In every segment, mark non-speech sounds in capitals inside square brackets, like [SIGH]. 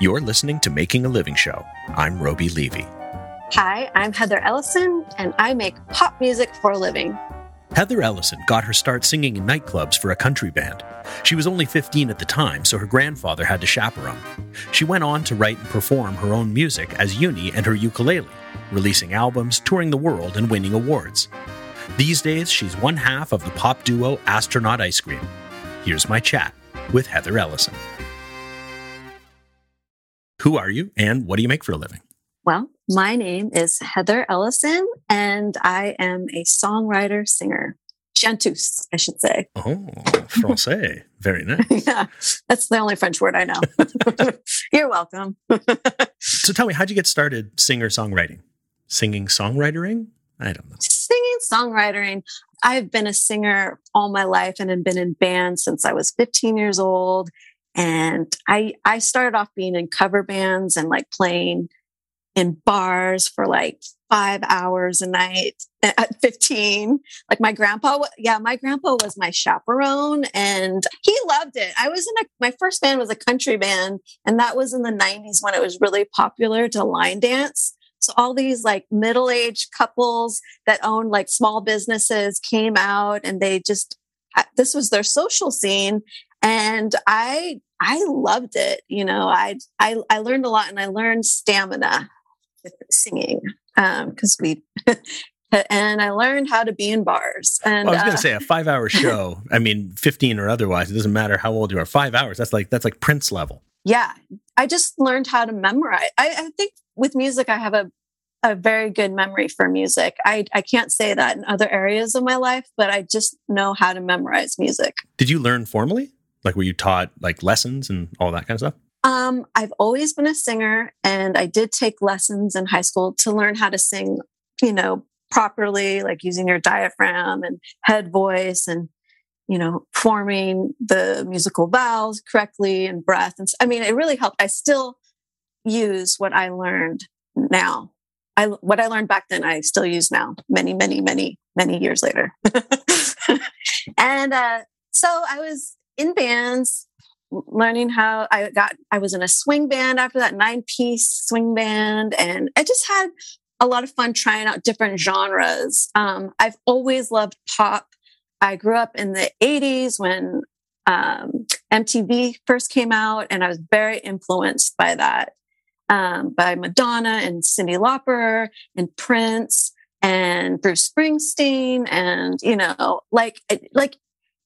You're listening to Making a Living Show. I'm Roby Levy. Hi, I'm Heather Ellison, and I make pop music for a living. Heather Ellison got her start singing in nightclubs for a country band. She was only 15 at the time, so her grandfather had to chaperone. She went on to write and perform her own music as Uni and her ukulele, releasing albums, touring the world, and winning awards. These days, she's one half of the pop duo Astronaut Ice Cream. Here's my chat with Heather Ellison. Who are you and what do you make for a living? Well, my name is Heather Ellison, and I am a songwriter, singer, chanteuse, I should say. Oh, [LAUGHS] français. Very [LAUGHS] nice. yeah, that's the only French word I know. [LAUGHS] You're welcome. so tell me, how'd you get started singer songwriting? Singing songwritering? I don't know. Singing songwriting. I've been a singer all my life and have been in bands since I was 15 years old. And I, I started off being in cover bands and like playing in bars for like five hours a night [LAUGHS] at 15. Like my grandpa, yeah, my grandpa was my chaperone and he loved it. I was in a, my first band was a country band and that was in the 90s when it was really popular to line dance. So all these like middle-aged couples that owned like small businesses came out and they just, this was their social scene and i i loved it you know i i, I learned a lot and i learned stamina with singing because um, we [LAUGHS] and i learned how to be in bars and well, i was going to uh, say a five hour [LAUGHS] show i mean 15 or otherwise it doesn't matter how old you are five hours that's like that's like prince level yeah i just learned how to memorize i, I think with music i have a a very good memory for music. I, I can't say that in other areas of my life, but I just know how to memorize music. Did you learn formally? Like, were you taught like lessons and all that kind of stuff? Um, I've always been a singer and I did take lessons in high school to learn how to sing, you know, properly, like using your diaphragm and head voice and, you know, forming the musical vowels correctly and breath. And I mean, it really helped. I still use what I learned now. I, what I learned back then, I still use now, many, many, many, many years later. [LAUGHS] and uh, so I was in bands, learning how I got, I was in a swing band after that nine piece swing band. And I just had a lot of fun trying out different genres. Um, I've always loved pop. I grew up in the 80s when um, MTV first came out, and I was very influenced by that, um, by Madonna and Cyndi Lauper and Prince and Bruce Springsteen, and you know, like like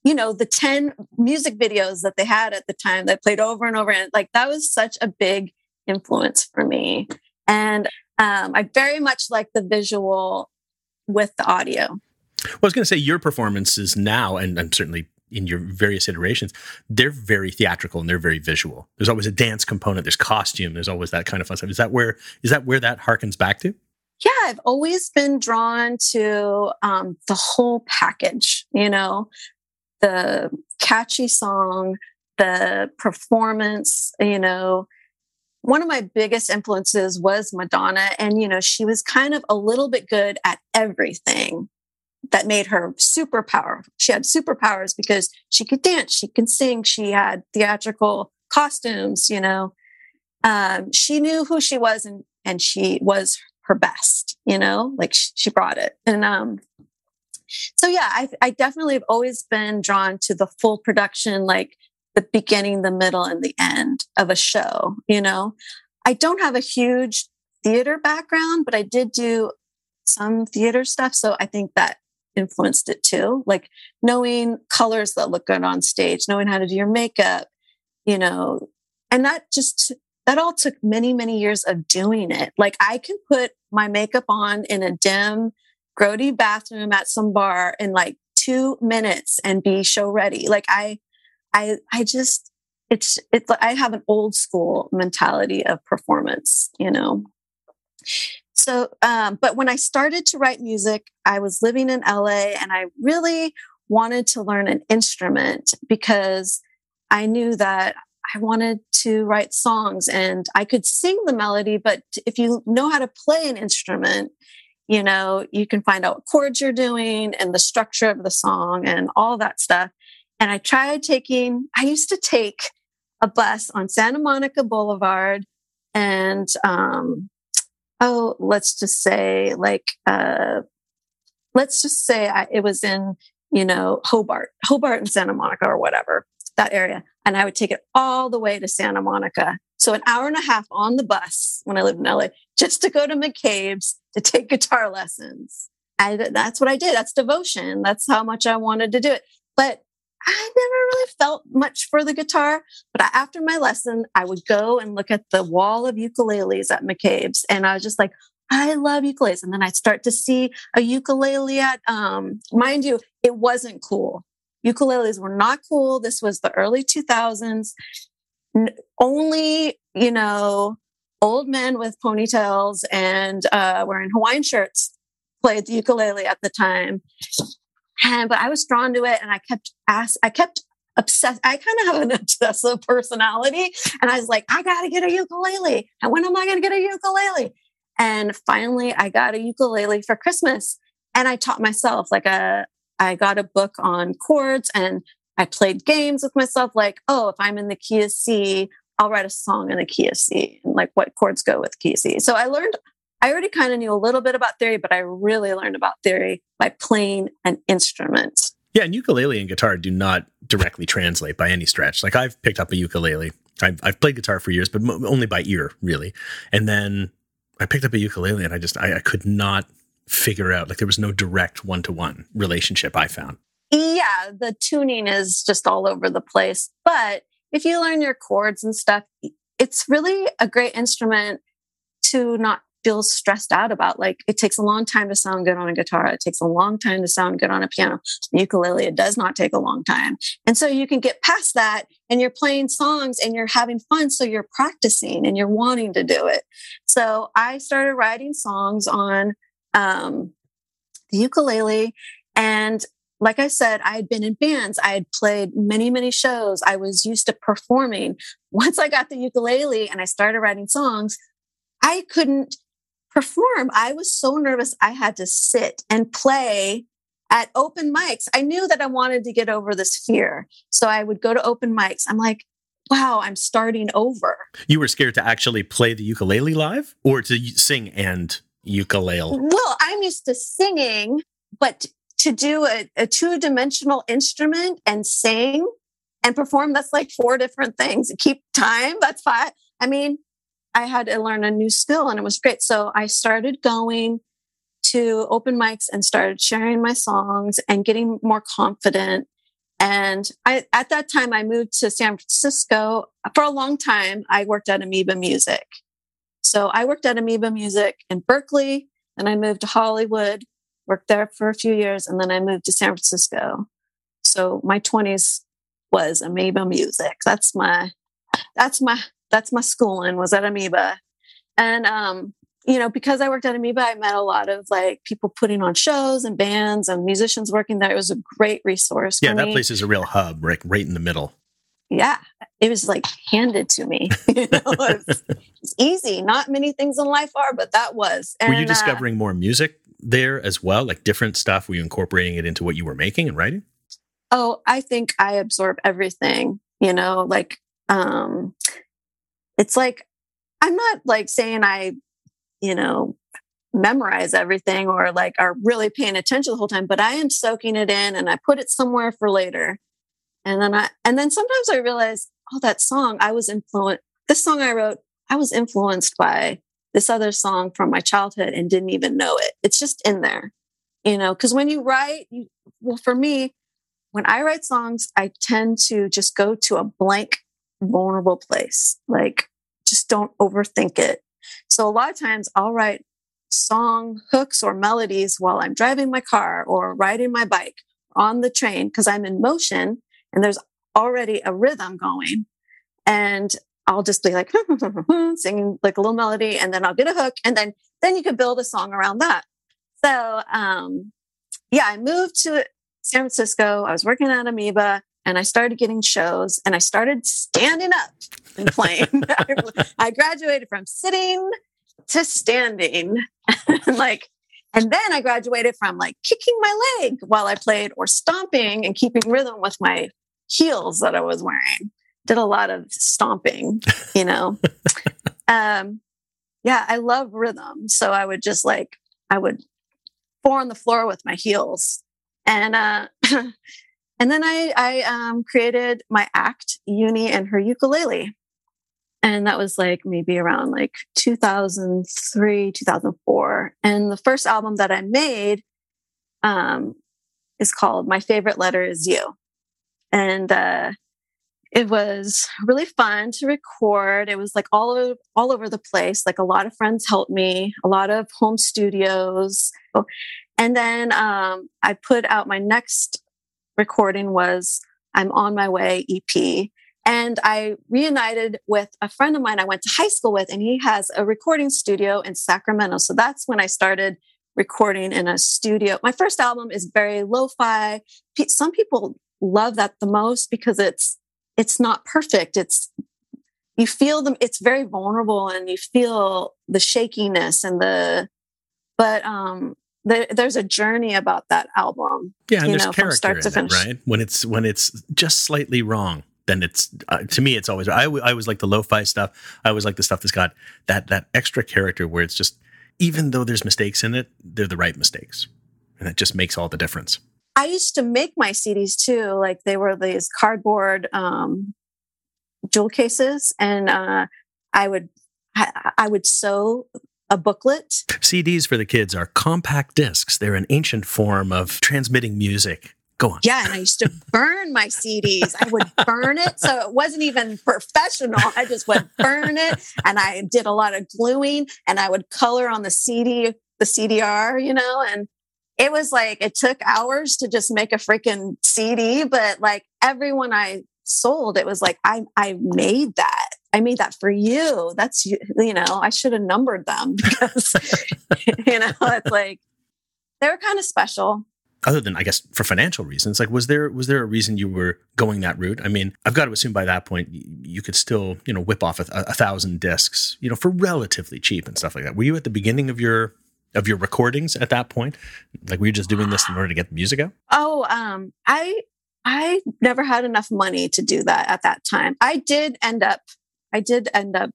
you know, the 10 music videos that they had at the time that played over and over. And like that was such a big influence for me. And um, I very much like the visual with the audio. Well, I was going to say your performances now, and I'm certainly in your various iterations, they're very theatrical and they're very visual. There's always a dance component. There's costume. There's always that kind of fun stuff. Is that where is that where that harkens back to? Yeah, I've always been drawn to um, the whole package. You know, the catchy song, the performance, you know, one of my biggest influences was Madonna. And, you know, she was kind of a little bit good at everything that made her super powerful. She had superpowers because she could dance, she could sing, she had theatrical costumes, you know. Um, she knew who she was and, and she was her best, you know, like she, she brought it. And um, so yeah, I, I definitely have always been drawn to the full production, like the beginning, the middle, and the end of a show. You know, I don't have a huge theater background, but I did do some theater stuff. So I think that influenced it too. Like knowing colors that look good on stage, knowing how to do your makeup, you know, and that just, that all took many, many years of doing it. Like I can put my makeup on in a dim grody bathroom at some bar in like two minutes and be show ready. Like I, I, I just, it's, it's, I have an old school mentality of performance, you know? So, um, but when I started to write music, I was living in LA and I really wanted to learn an instrument because I knew that I wanted to write songs and I could sing the melody, but if you know how to play an instrument, you know, you can find out what chords you're doing and the structure of the song and all that stuff. And I tried taking, I used to take a bus on Santa Monica Boulevard and um, oh, let's just say like uh, let's just say I, it was in you know Hobart, Hobart and Santa Monica or whatever that area, and I would take it all the way to Santa Monica. So an hour and a half on the bus when I lived in LA just to go to McCabe's to take guitar lessons. And that's what I did. That's devotion. That's how much I wanted to do it. But I never really felt much for the guitar, but after my lesson, I would go and look at the wall of ukuleles at McCabe's, and I was just like, I love ukuleles. And then I'd start to see a ukulele at, um, mind you, it wasn't cool. Ukuleles were not cool. This was the early 2000s. Only, you know, old men with ponytails and uh, wearing Hawaiian shirts played the ukulele at the time. And but I was drawn to it and I kept ask I kept obsessed. I kind of have an [LAUGHS] obsessive personality. And I was like, I gotta get a ukulele. And when am I gonna get a ukulele? And finally I got a ukulele for Christmas. And I taught myself like a uh, got a book on chords and I played games with myself, like, oh, if I'm in the key of C, I'll write a song in the key of C and like what chords go with key of C. So I learned I already kind of knew a little bit about theory, but I really learned about theory by playing an instrument. Yeah, and ukulele and guitar do not directly translate by any stretch. Like I've picked up a ukulele. I've, I've played guitar for years, but only by ear, really. And then I picked up a ukulele, and I just I, I could not figure out like there was no direct one to one relationship. I found. Yeah, the tuning is just all over the place. But if you learn your chords and stuff, it's really a great instrument to not feel stressed out about. Like it takes a long time to sound good on a guitar. It takes a long time to sound good on a piano. ukulele, it does not take a long time. And so you can get past that and you're playing songs and you're having fun. So you're practicing and you're wanting to do it. So I started writing songs on um, the ukulele and like I said, I had been in bands. I had played many, many shows. I was used to performing. [LAUGHS] Once I got the ukulele and I started writing songs, I couldn't perform, I was so nervous. I had to sit and play at open mics. I knew that I wanted to get over this fear. So I would go to open mics. I'm like, wow, I'm starting over. You were scared to actually play the ukulele live or to sing and ukulele? Well, I'm used to singing, but to do a, a two dimensional instrument and sing and perform, that's like four different things. Keep time, that's fine. I mean, I had to learn a new skill and it was great. So I started going to open mics and started sharing my songs and getting more confident. And I, at that time, I moved to San Francisco. For a long time, I worked at Amoeba Music. So I worked at Amoeba Music in Berkeley, and I moved to Hollywood, worked there for a few years, and then I moved to San Francisco. So my 20s was Amoeba Music. That's my that's my that's my schooling was at Amoeba. And, um, you know, because I worked at Amoeba, I met a lot of like people putting on shows and bands and musicians working there. It was a great resource. Yeah, that me. place is a real hub, right, right in the middle. Yeah, it was like handed to me. [LAUGHS] you know, it's, it's, easy. Not many things in life are, but that was. And, were you uh, discovering uh, more music there as well, like different stuff? Were you incorporating it into what you were making and writing? Oh, I think I absorb everything. You know, like um, it's like i'm not like saying i you know memorize everything or like are really paying attention the whole time but i am soaking it in and i put it somewhere for later and then i and then sometimes i realize oh that song i was influenced this song i wrote i was influenced by this other song from my childhood and didn't even know it it's just in there you know because when you write you, well for me when i write songs i tend to just go to a blank vulnerable place. Like, just don't overthink it. So a lot of times I'll write song hooks or melodies while I'm driving my car or riding my bike on the train because I'm in motion and there's already a rhythm going. And I'll just be like [LAUGHS] singing like a little melody and then I'll get a hook and then then you can build a song around that. So um yeah, I moved to San Francisco. I was working at Amoeba and I started getting shows and I started standing up and playing. [LAUGHS] I graduated from sitting to standing. [LAUGHS] like, and then I graduated from like kicking my leg while I played or stomping and keeping rhythm with my heels that I was wearing. Did a lot of stomping, [LAUGHS] you know. um, yeah, I love rhythm. So I would just like, I would four on the floor with my heels. And, uh, [LAUGHS] and then I, I, um, created my act, Uni and her ukulele. And that was like maybe around like 2003, 2004. And the first album that I made, um, is called My Favorite Letter Is You. And, uh, it was really fun to record. It was like all over, all over the place. Like a lot of friends helped me, a lot of home studios. And then um, I put out my next recording was I'm on my way EP. And I reunited with a friend of mine I went to high school with, and he has a recording studio in Sacramento. So that's when I started recording in a studio. My first album is very lo-fi. Some people love that the most because it's it's not perfect. It's you feel them. It's very vulnerable, and you feel the shakiness and the. But um, the, there's a journey about that album. Yeah, and there's know, character in it, right? When it's when it's just slightly wrong, then it's uh, to me it's always I, I was like the lo-fi stuff. I always like the stuff that's got that that extra character where it's just even though there's mistakes in it, they're the right mistakes, and it just makes all the difference. I used to make my CDs too. Like they were these cardboard um, jewel cases, and uh, I would I, I would sew a booklet. CDs for the kids are compact discs. They're an ancient form of transmitting music. Go on. Yeah, and I used to burn my CDs. I would burn it. So it wasn't even professional. I just would burn it. And I did a lot of gluing and I would color on the CD, the CDR, you know, and it was like it took hours to just make a freaking CD, but like everyone I sold, it was like I I made that. I made that for you. That's you, you know, I should have numbered them [LAUGHS] because [LAUGHS] you know, it's like they were kind of special. Other than I guess for financial reasons, like was there was there a reason you were going that route? I mean, I've got to assume by that point you could still you know whip off a, a thousand discs, you know, for relatively cheap and stuff like that. Were you at the beginning of your of your recordings at that point? Like were you just doing this in order to get the music out? Oh, um, I I never had enough money to do that at that time. I did end up I did end up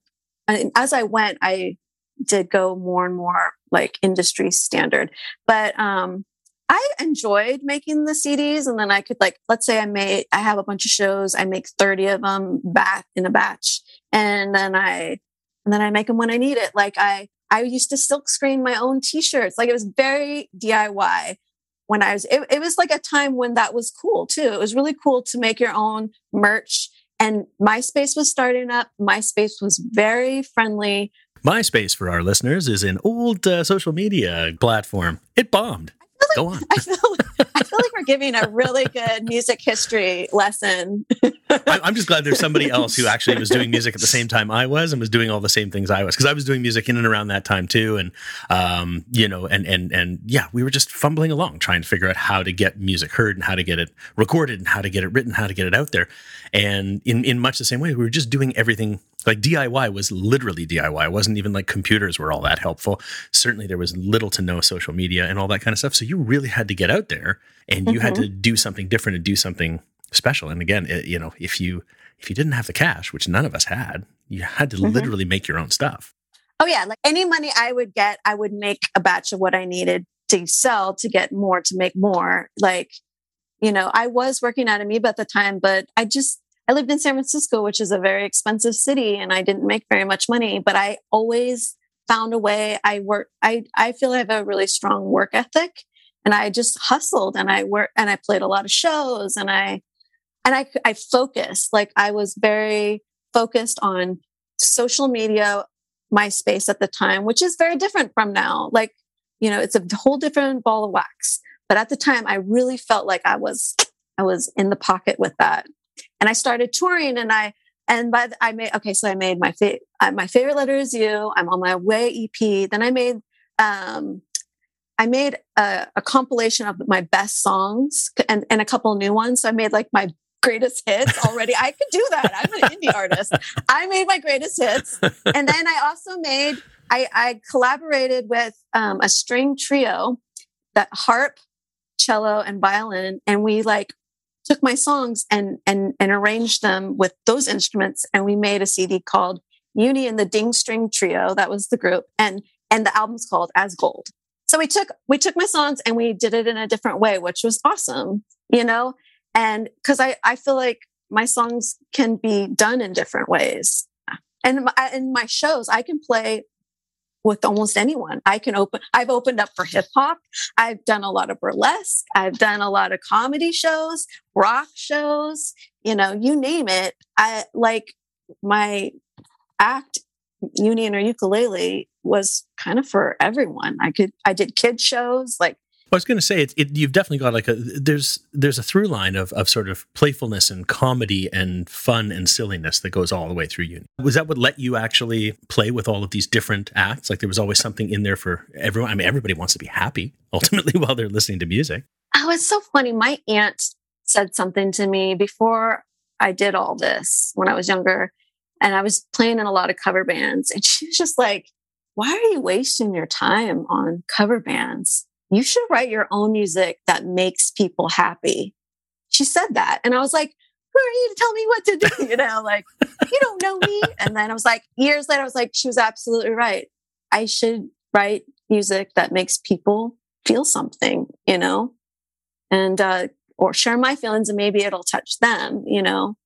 and as I went, I did go more and more like industry standard. But um I enjoyed making the CDs and then I could like let's say I made I have a bunch of shows, I make 30 of them back in a batch and then I and then I make them when I need it. Like I I used to silk screen my own t-shirts. Like it was very DIY when I was, it, it, was like a time when that was cool too. It was really cool to make your own merch and MySpace was starting up. MySpace was very friendly. MySpace for our listeners is an old uh, social media platform. It bombed. Like, Go on. [LAUGHS] I feel, like giving a really good music history lesson. [LAUGHS] I'm just glad there's somebody else who actually was doing music at the same time I was and was doing all the same things I was because I was doing music in and around that time too, and um, you know, and and and yeah, we were just fumbling along trying to figure out how to get music heard and how to get it recorded and how to get it written, how to get it out there, and in in much the same way, we were just doing everything like DIY was literally DIY. It wasn't even like computers were all that helpful. Certainly there was little to no social media and all that kind of stuff. So you really had to get out there and you mm-hmm. had to mm-hmm. do something different and do something special. And again, it, you know, if you if you didn't have the cash, which none of us had, you had to mm-hmm. literally make your own stuff. Oh yeah, like any money I would get, I would make a batch of what I needed to sell to get more to make more. Like, you know, I was working at Amoeba at the time, but I just I lived in San Francisco, which is a very expensive city, and I didn't make very much money, but I always found a way. I work, I, I feel I have a really strong work ethic and I just hustled and I worked and I played a lot of shows and I, and I, I focused, like I was very focused on social media, MySpace at the time, which is very different from now. Like, you know, it's a whole different ball of wax. But at the time, I really felt like I was, I was in the pocket with that and I started touring and I, and by the, I made, okay, so I made my, fa- uh, my favorite letter is you. I'm on my way EP. Then I made, um, I made a, a compilation of my best songs and, and a couple new ones. So I made like my greatest hits already. I could do that. I'm an indie artist. I made my greatest hits. And then I also made, I, I collaborated with um, a string trio that harp, cello, and violin. And we like took my songs and and and arranged them with those instruments and we made a cd called uni and the ding string trio. That was the group and and the album's called as gold. So we took we took my songs and we did it in a different way which was awesome you know? And because i i feel like my songs can be done in different ways. And in my shows i can play with almost anyone. I can open, I've opened up for hip hop. I've done a lot of burlesque. I've done a lot of comedy shows, rock shows, you know, you name it. I like my act Uni and her ukulele was kind of for everyone. I could, I did kid shows like I was going to say it, it, You've definitely got like a there's there's a through line of of sort of playfulness and comedy and fun and silliness that goes all the way through you. Was that what let you actually play with all of these different acts? Like there was always something in there for everyone. I mean, everybody wants to be happy [LAUGHS] ultimately while they're listening to music. Oh, it's so funny. My aunt said something to me before I did all this when I was younger, and I was playing in a lot of cover bands, and she was just like, "Why are you wasting your time on cover bands?" You should write your own music that makes people happy. She said that. And I was like, who are you to tell me what to do? [LAUGHS] You know, like, you don't know me. And then I was like, years later, I was like, she was absolutely right. I should write music that makes people feel something, you know, and, uh, or share my feelings and maybe it'll touch them, you know.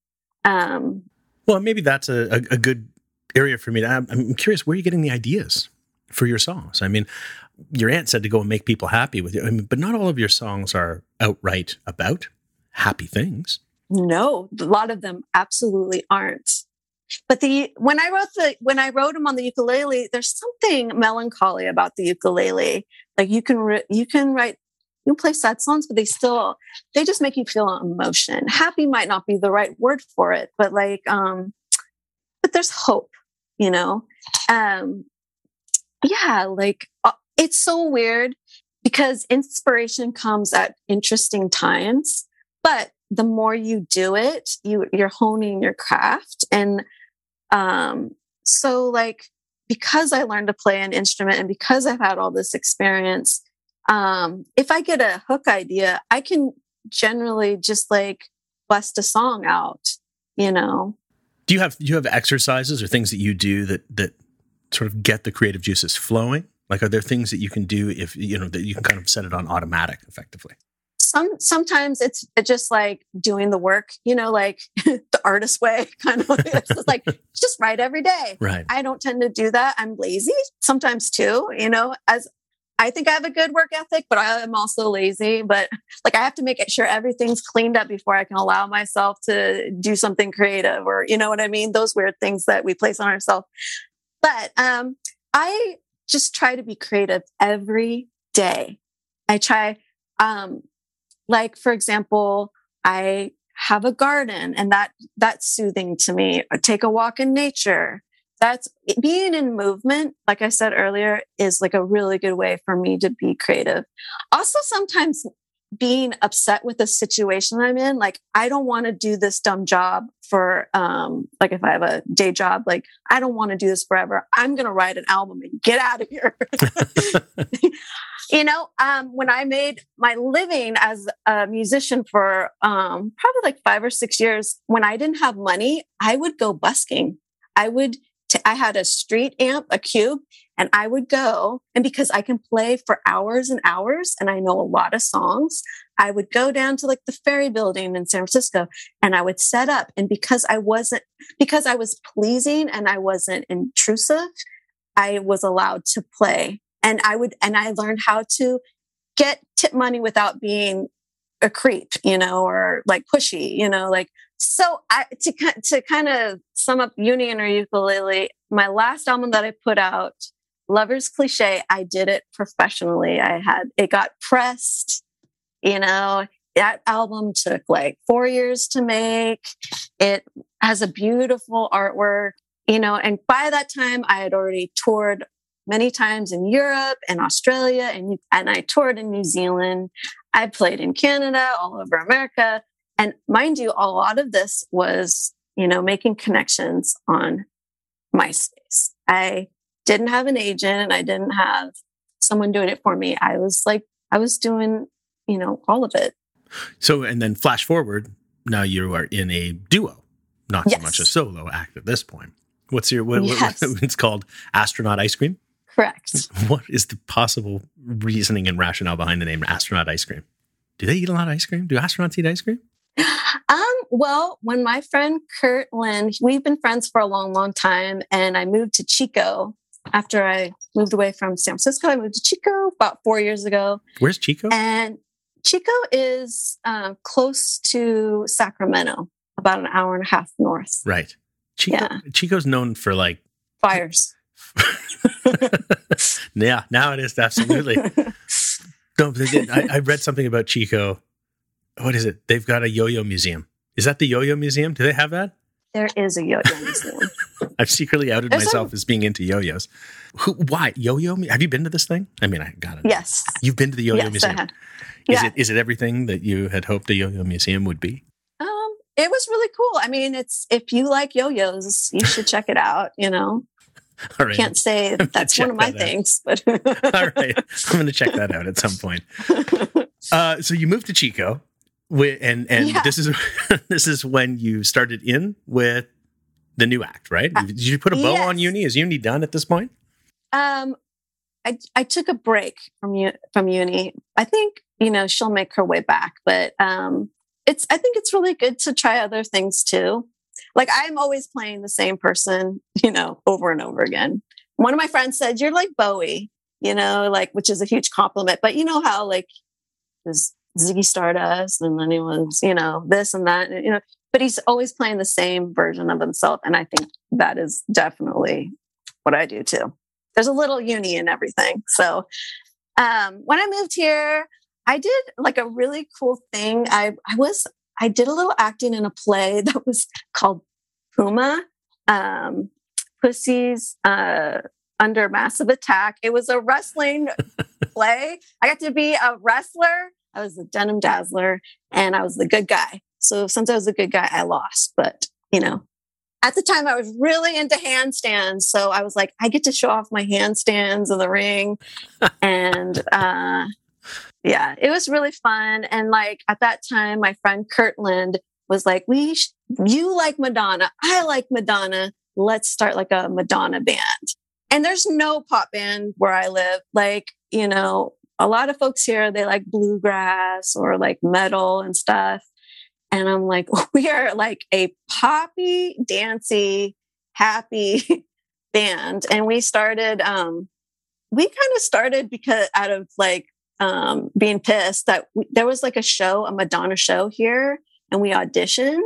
Um, well, maybe that's a, a, a good area for me to, I'm, I'm curious, where are you getting the ideas for your songs? I mean, your aunt said to go and make people happy with you. I mean, but not all of your songs are outright about happy things. No, a lot of them absolutely aren't. But the when I wrote the when I wrote them on the ukulele, there's something melancholy about the ukulele. Like you can re, you can write you can play sad songs, but they still they just make you feel emotion. Happy might not be the right word for it, but like um, but there's hope, you know. Um, yeah, like uh, it's so weird because inspiration comes at interesting times, but the more you do it, you you're honing your craft. And um, so like because I learned to play an instrument and because I've had all this experience, um, if I get a hook idea, I can generally just like bust a song out, you know. Do you have do you have exercises or things that you do that that sort of get the creative juices flowing? Like, are there things that you can do if you know that you can kind of set it on automatic effectively? Some sometimes it's just like doing the work, you know, like [LAUGHS] the artist way, [LAUGHS] kind of. it's just like just write every day. Right. I don't tend to do that. I'm lazy sometimes too. You know, as I think I have a good work ethic, but I am also lazy. But like I have to make sure everything's cleaned up before I can allow myself to do something creative or you know what I mean? Those weird things that we place on ourselves. But um I just try to be creative every day. I try, um, like, for example, I have a garden and that, that's soothing to me. Take a walk in nature. That's being in movement. Like I said earlier is like a really good way for me to be creative. Also, sometimes being upset with the situation I'm in, like I don't want to do this dumb job for um like if I have a day job, like I don't want to do this forever. I'm gonna write an album and get out of here. [LAUGHS] you know, um when I made my living as a musician for um probably like five or six years, when I didn't have money, I would go busking. I would t- I had a street amp, a cube, and I would go, and because I can play for hours and hours and I know a lot of songs, I would go down to like the ferry building in San Francisco and I would set up. And because I wasn't, because I was pleasing and I wasn't intrusive, I was allowed to play. And I would, and I learned how to get tip money without being a creep, you know, or like pushy, you know, like so I, to to kind of sum up Uni and her ukulele, my last album that I put out Lover's Cliche, I did it professionally. I had it got pressed, you know, that album took like four years to make. It has a beautiful artwork, you know, and by that time I had already toured many times in Europe and Australia and, and I toured in New Zealand. I played in Canada, all over America. And mind you, a lot of this was, you know, making connections on MySpace. I didn't have an agent. And I didn't have someone doing it for me. I was like, I was doing, you know, all of it. So, and then flash forward now you are in a duo, not Yes. so much a solo act at this point. What's your what, what- Yes. [LAUGHS] it's called astronaut ice cream? Correct. [LAUGHS] What is the possible reasoning and rationale behind the name astronaut ice cream? Do they eat a lot of ice cream? Do astronauts eat ice cream? Um, well, when my friend Kurt Lynn, we've been friends for a long, long time, and I moved to Chico after I moved away from San Francisco. I moved to Chico about four years ago, Where's Chico? and Chico is uh, close to Sacramento, about an hour and a half north. right. Chico Yeah. Chico's known for like Fires. [LAUGHS] yeah, now it is absolutely. [LAUGHS] No, but they did- I, I read something about Chico. What is it? They've got a yo-yo museum. Is that the yo-yo museum? Do they have that? there is a yo-yo museum. [LAUGHS] I've secretly outed There's myself some- as being into yo-yos. Who, why yo-yo? Have you been to this thing? I mean, I got it. yes. You've been to the yo-yo yes, I museum. have. Is it is it everything that you had hoped a yo-yo museum would be? Um, it was really cool. I mean, it's if you like yo-yos, you should check it out. You know, [LAUGHS] All right. can't say [LAUGHS] that's one of my things, but All right. I'm going to check that out at some point. Uh, so you moved to Chico, and and Yeah. this is [LAUGHS] this is when you started in with the new act, right? Uh, Did you put a bow on uni? Is uni done at this point? um, I I took a break from u- from uni. I think you know she'll make her way back, but um, it's I think it's really good to try other things too. Like I'm always playing the same person, you know, over and over again. One of my friends said, "You're like Bowie," you know, like which is a huge compliment. But you know how like there's Ziggy Stardust, and then he was, you know, this and that, you know. But he's always playing the same version of himself, and I think that is definitely what I do too. There's a little uni in everything. So um, when I moved here, I did like a really cool thing. I I was I did a little acting in a play [LAUGHS] that was called Puma, um, Pussies uh, Under Massive Attack. It was a wrestling [LAUGHS] play. I got to be a wrestler. I was the denim dazzler, and I was the good guy. So since I was the good guy, I lost. But you know, at the time, I was really into handstands. So I was like, I get to show off my handstands in the ring, [LAUGHS] and uh, yeah, it was really fun. And like at that time, my friend Kirtland was like, "We, sh- you like Madonna, I like Madonna. Let's start like a Madonna band." And there's no pop band where I live. Like you know, a lot of folks here they like bluegrass or like metal and stuff. And I'm like, [LAUGHS] we are like a poppy, dancy, happy [LAUGHS] band. And we started, um, we kind of started because out of like um, being pissed that we, there was like a show, a Madonna show here, and we auditioned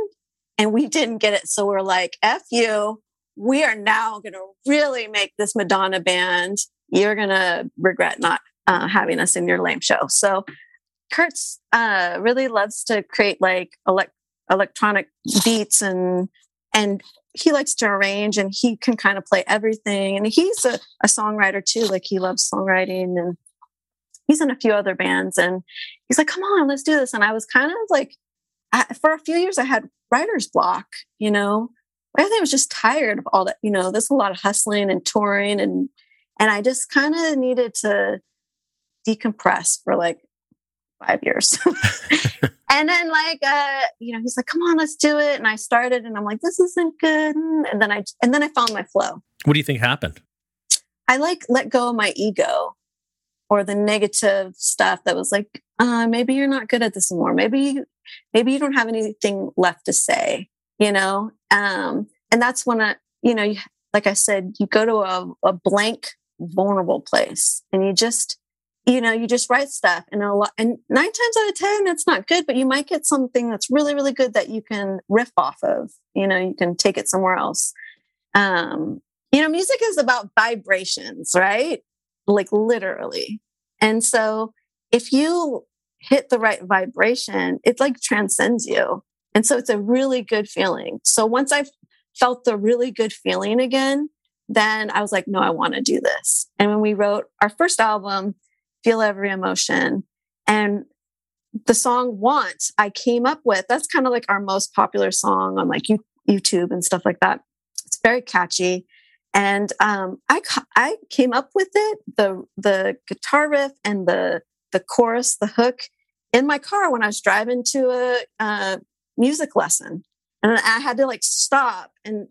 and we didn't get it. So we're like, F you, we are now going to really make this Madonna band. You're going to regret not uh, having us in your lame show. So Kurtz uh, really loves to create like elect- electronic beats and and he likes to arrange and he can kind of play everything. And he's a, a songwriter too. Like he loves songwriting and he's in a few other bands. And he's like, "Come on, let's do this." And I was kind of like, I, for a few years, I had writer's block. You know, I think I was just tired of all that. You know, there's a lot of hustling and touring and and I just kind of needed to decompress for like five years. [LAUGHS] and then like uh, you know, he's like, come on, let's do it. And I started and I'm like, this isn't good. And then I and then I found my flow. What do you think happened? I like let go of my ego or the negative stuff that was like, uh, maybe you're not good at this anymore. Maybe you, maybe you don't have anything left to say, you know? Um, and that's when I, you know, you, like I said, you go to a, a blank, vulnerable place and you just, you know, you just write stuff and a lot, and nine times out of 10, that's not good, but you might get something that's really, really good that you can riff off of, you know, you can take it somewhere else. Um, you know, music is about vibrations, right? Like literally. And so if you hit the right vibration, it like transcends you. And so it's a really good feeling. So once I felt the really good feeling again, then I was like, no, I want to do this. And when we wrote our first album, Feel Every Emotion, and the song Want, I came up with, that's kind of like our most popular song on like YouTube and stuff like that. It's very catchy. And um, I, I came up with it, the, the guitar riff and the, the chorus, the hook in my car when I was driving to a, music lesson. And I had to like stop. And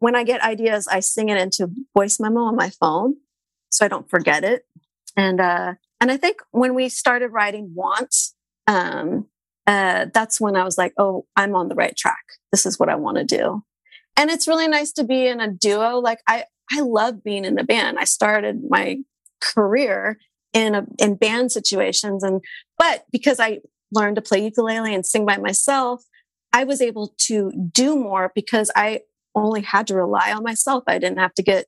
when I get ideas, I sing it into voice memo on my phone so I don't forget it. And, uh, and I think when we started writing wants, um, uh, that's when I was like, oh, I'm on the right track. This is what I want to do. And it's really nice to be in a duo. Like I, I love being in a band. I started my career in a, in band situations. And, but because I learned to play ukulele and sing by myself, I was able to do more because I only had to rely on myself. I didn't have to get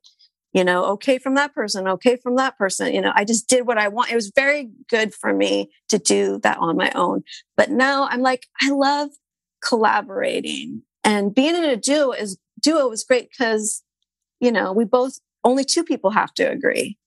you know, okay from that person, okay from that person. You know, I just did what I want. It was very good for me to do that on my own. But now I'm like, I love collaborating and being in a duo is duo is great because, you know, we both only two people have to agree.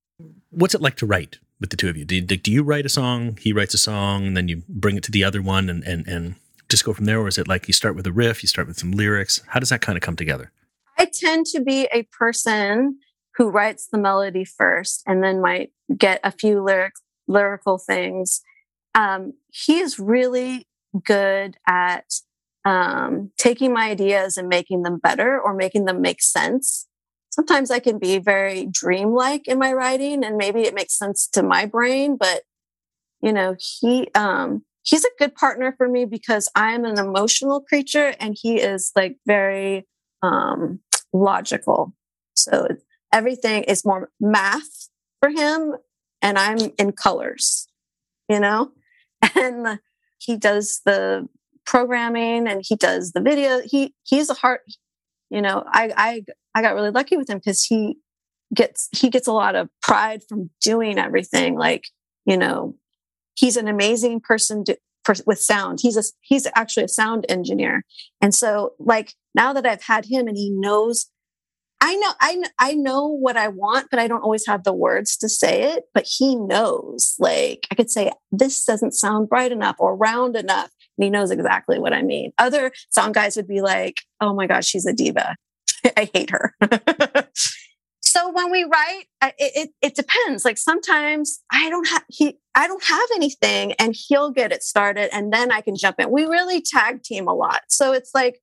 What's it like to write with the two of you? Do, do you write a song, he writes a song, and then you bring it to the other one and, and, and just go from there? Or is it like you start with a riff, you start with some lyrics? How does that kind of come together? I tend to be a person who writes the melody first and then might get a few lyric, lyrical things. Um, he is really good at um, taking my ideas and making them better or making them make sense. Sometimes I can be very dreamlike in my writing and maybe it makes sense to my brain, but you know, he, um, he's a good partner for me because I'm an emotional creature and he is like very, um, logical. So everything is more math for him and I'm in colors, you know? [LAUGHS] And he does the programming and he does the video. He he's a heart, you know, I I I got really lucky with him because he gets he gets a lot of pride from doing everything. Like, you know, he's an amazing person to, for, with sound. He's a he's actually a sound engineer. And so like now that I've had him and he knows I know, I, I know what I want, but I don't always have the words to say it. But he knows, like, I could say, this doesn't sound bright enough or round enough. And he knows exactly what I mean. Other sound guys would be like, oh my gosh, she's a diva. [LAUGHS] I hate her. [LAUGHS] so when we write, it, it, it depends. Like sometimes I don't have, he, I don't have anything and he'll get it started and then I can jump in. We really tag team a lot. So it's like,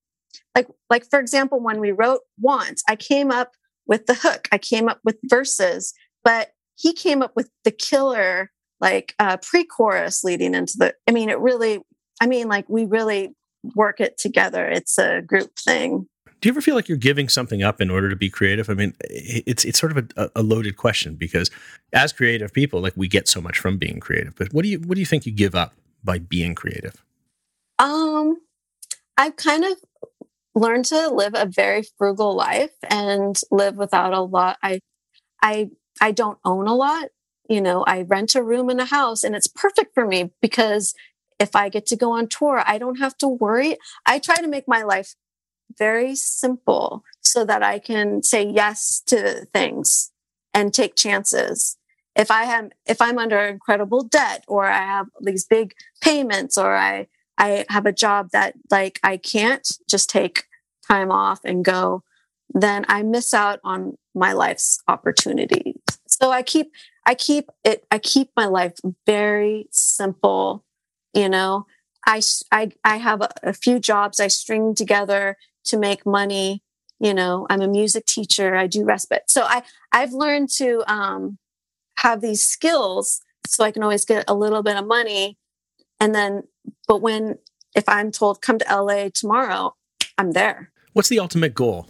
like like for example when we wrote want i came up with the hook i came up with verses but he came up with the killer like uh, pre-chorus leading into the i mean it really i mean like we really work it together it's a group thing do you ever feel like you're giving something up in order to be creative? I mean, it's it's sort of a, a, loaded question because as creative people, like we get so much from being creative. But what do you what do you think you give up by being creative? Um, I've kind of learn to live a very frugal life and live without a lot. I, I, I don't own a lot. You know, I rent a room in a house and it's perfect for me because if I get to go on tour, I don't have to worry. I try to make my life very simple so that I can say yes to things and take chances. If I have, if I'm under incredible debt or I have these big payments or I, I have a job that like I can't just take time off and go, then I miss out on my life's opportunities. So I keep, I keep it, I keep my life very simple. You know, I, I, I have a, a few jobs I string together to make money. You know, I'm a music teacher. I do respite. So I, I've learned to, um, have these skills so I can always get a little bit of money. And then, but when, if I'm told come to LA tomorrow, I'm there. What's the ultimate goal?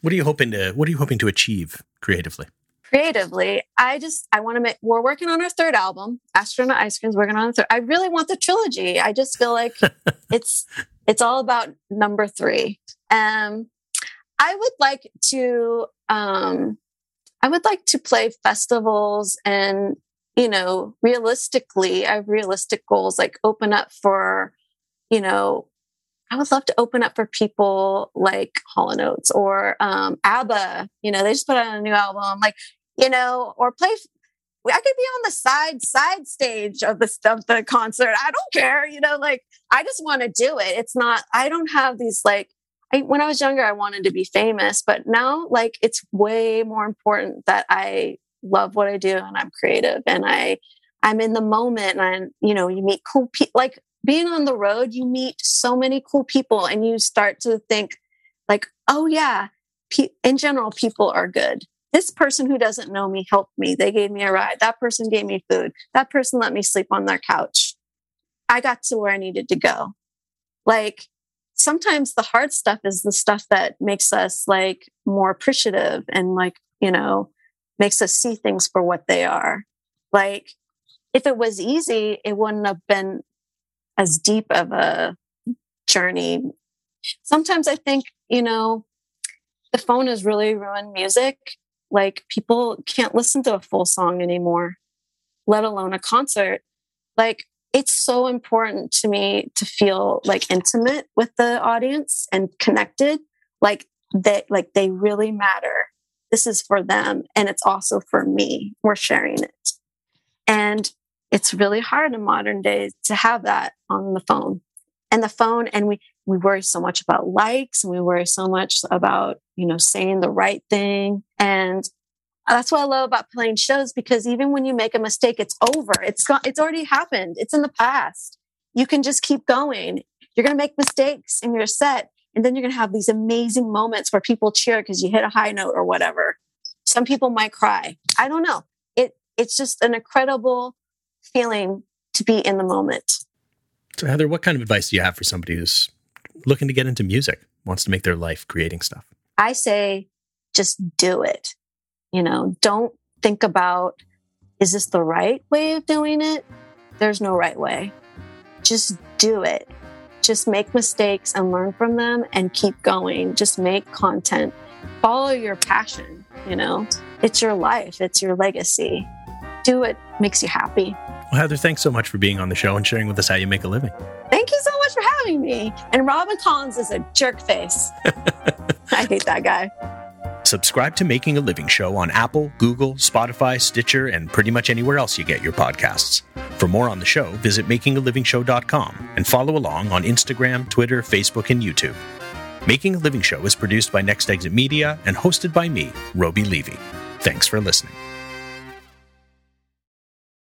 What are you hoping to What are you hoping to achieve creatively? Creatively, I just I want to make. We're working on our third album. Astronaut Ice Cream's working on the third. I really want the trilogy. I just feel like [LAUGHS] it's it's all about number three. Um, I would like to um, I would like to play festivals and you know realistically, I have realistic goals like open up for you know I would love to open up for people like Hall Oates or um, ABBA. You know, they just put out a new album, like you know, or play. I could be on the side side stage of the of the concert. I don't care. You know, like I just want to do it. It's not. I don't have these like. I, when I was younger, I wanted to be famous, but now, like, it's way more important that I love what I do and I'm creative and I, I'm in the moment and, you know, you meet cool people. Like, being on the road, you meet so many cool people and you start to think, like, oh, yeah, in general, people are good. This person who doesn't know me helped me. They gave me a ride. That person gave me food. That person let me sleep on their couch. I got to where I needed to go. Like, sometimes the hard stuff is the stuff that makes us like more appreciative and like, you know, makes us see things for what they are. Like, if it was easy, it wouldn't have been as deep of a journey. Sometimes I think, you know, the phone has really ruined music. Like people can't listen to a full song anymore, let alone a concert. Like it's so important to me to feel like intimate with the audience and connected, like that, like they really matter. This is for them and it's also for me. We're sharing it. And it's really hard in modern days to have that on the phone. And the phone and we we worry so much about likes and we worry so much about you know saying the right thing. And that's what i love about playing shows because even when you make a mistake it's over. It's gone it's already happened. It's in the past. You can just keep going. You're going to make mistakes in your set and then you're going to have these amazing moments where people cheer because you hit a high note or whatever. Some people might cry. I don't know. It it's just an incredible feeling to be in the moment. So, Heather, what kind of advice do you have for somebody who's looking to get into music, wants to make their life creating stuff? I say just do it. You know, don't think about, is this the right way of doing it? There's no right way. Just do it. Just make mistakes and learn from them and keep going. Just make content. Follow your passion. You know, it's your life, it's your legacy. Do what makes you happy. Well, Heather, thanks so much for being on the show and sharing with us how you make a living. Thank you so much for having me. And Robin Collins is a jerk face. [LAUGHS] I hate that guy. Subscribe to Making a Living Show on Apple, Google, Spotify, Stitcher, and pretty much anywhere else you get your podcasts. For more on the show, visit makingalivingshow.com and follow along on Instagram, Twitter, Facebook, and YouTube. Making a Living Show is produced by Next Exit Media and hosted by me, Roby Levy. Thanks for listening.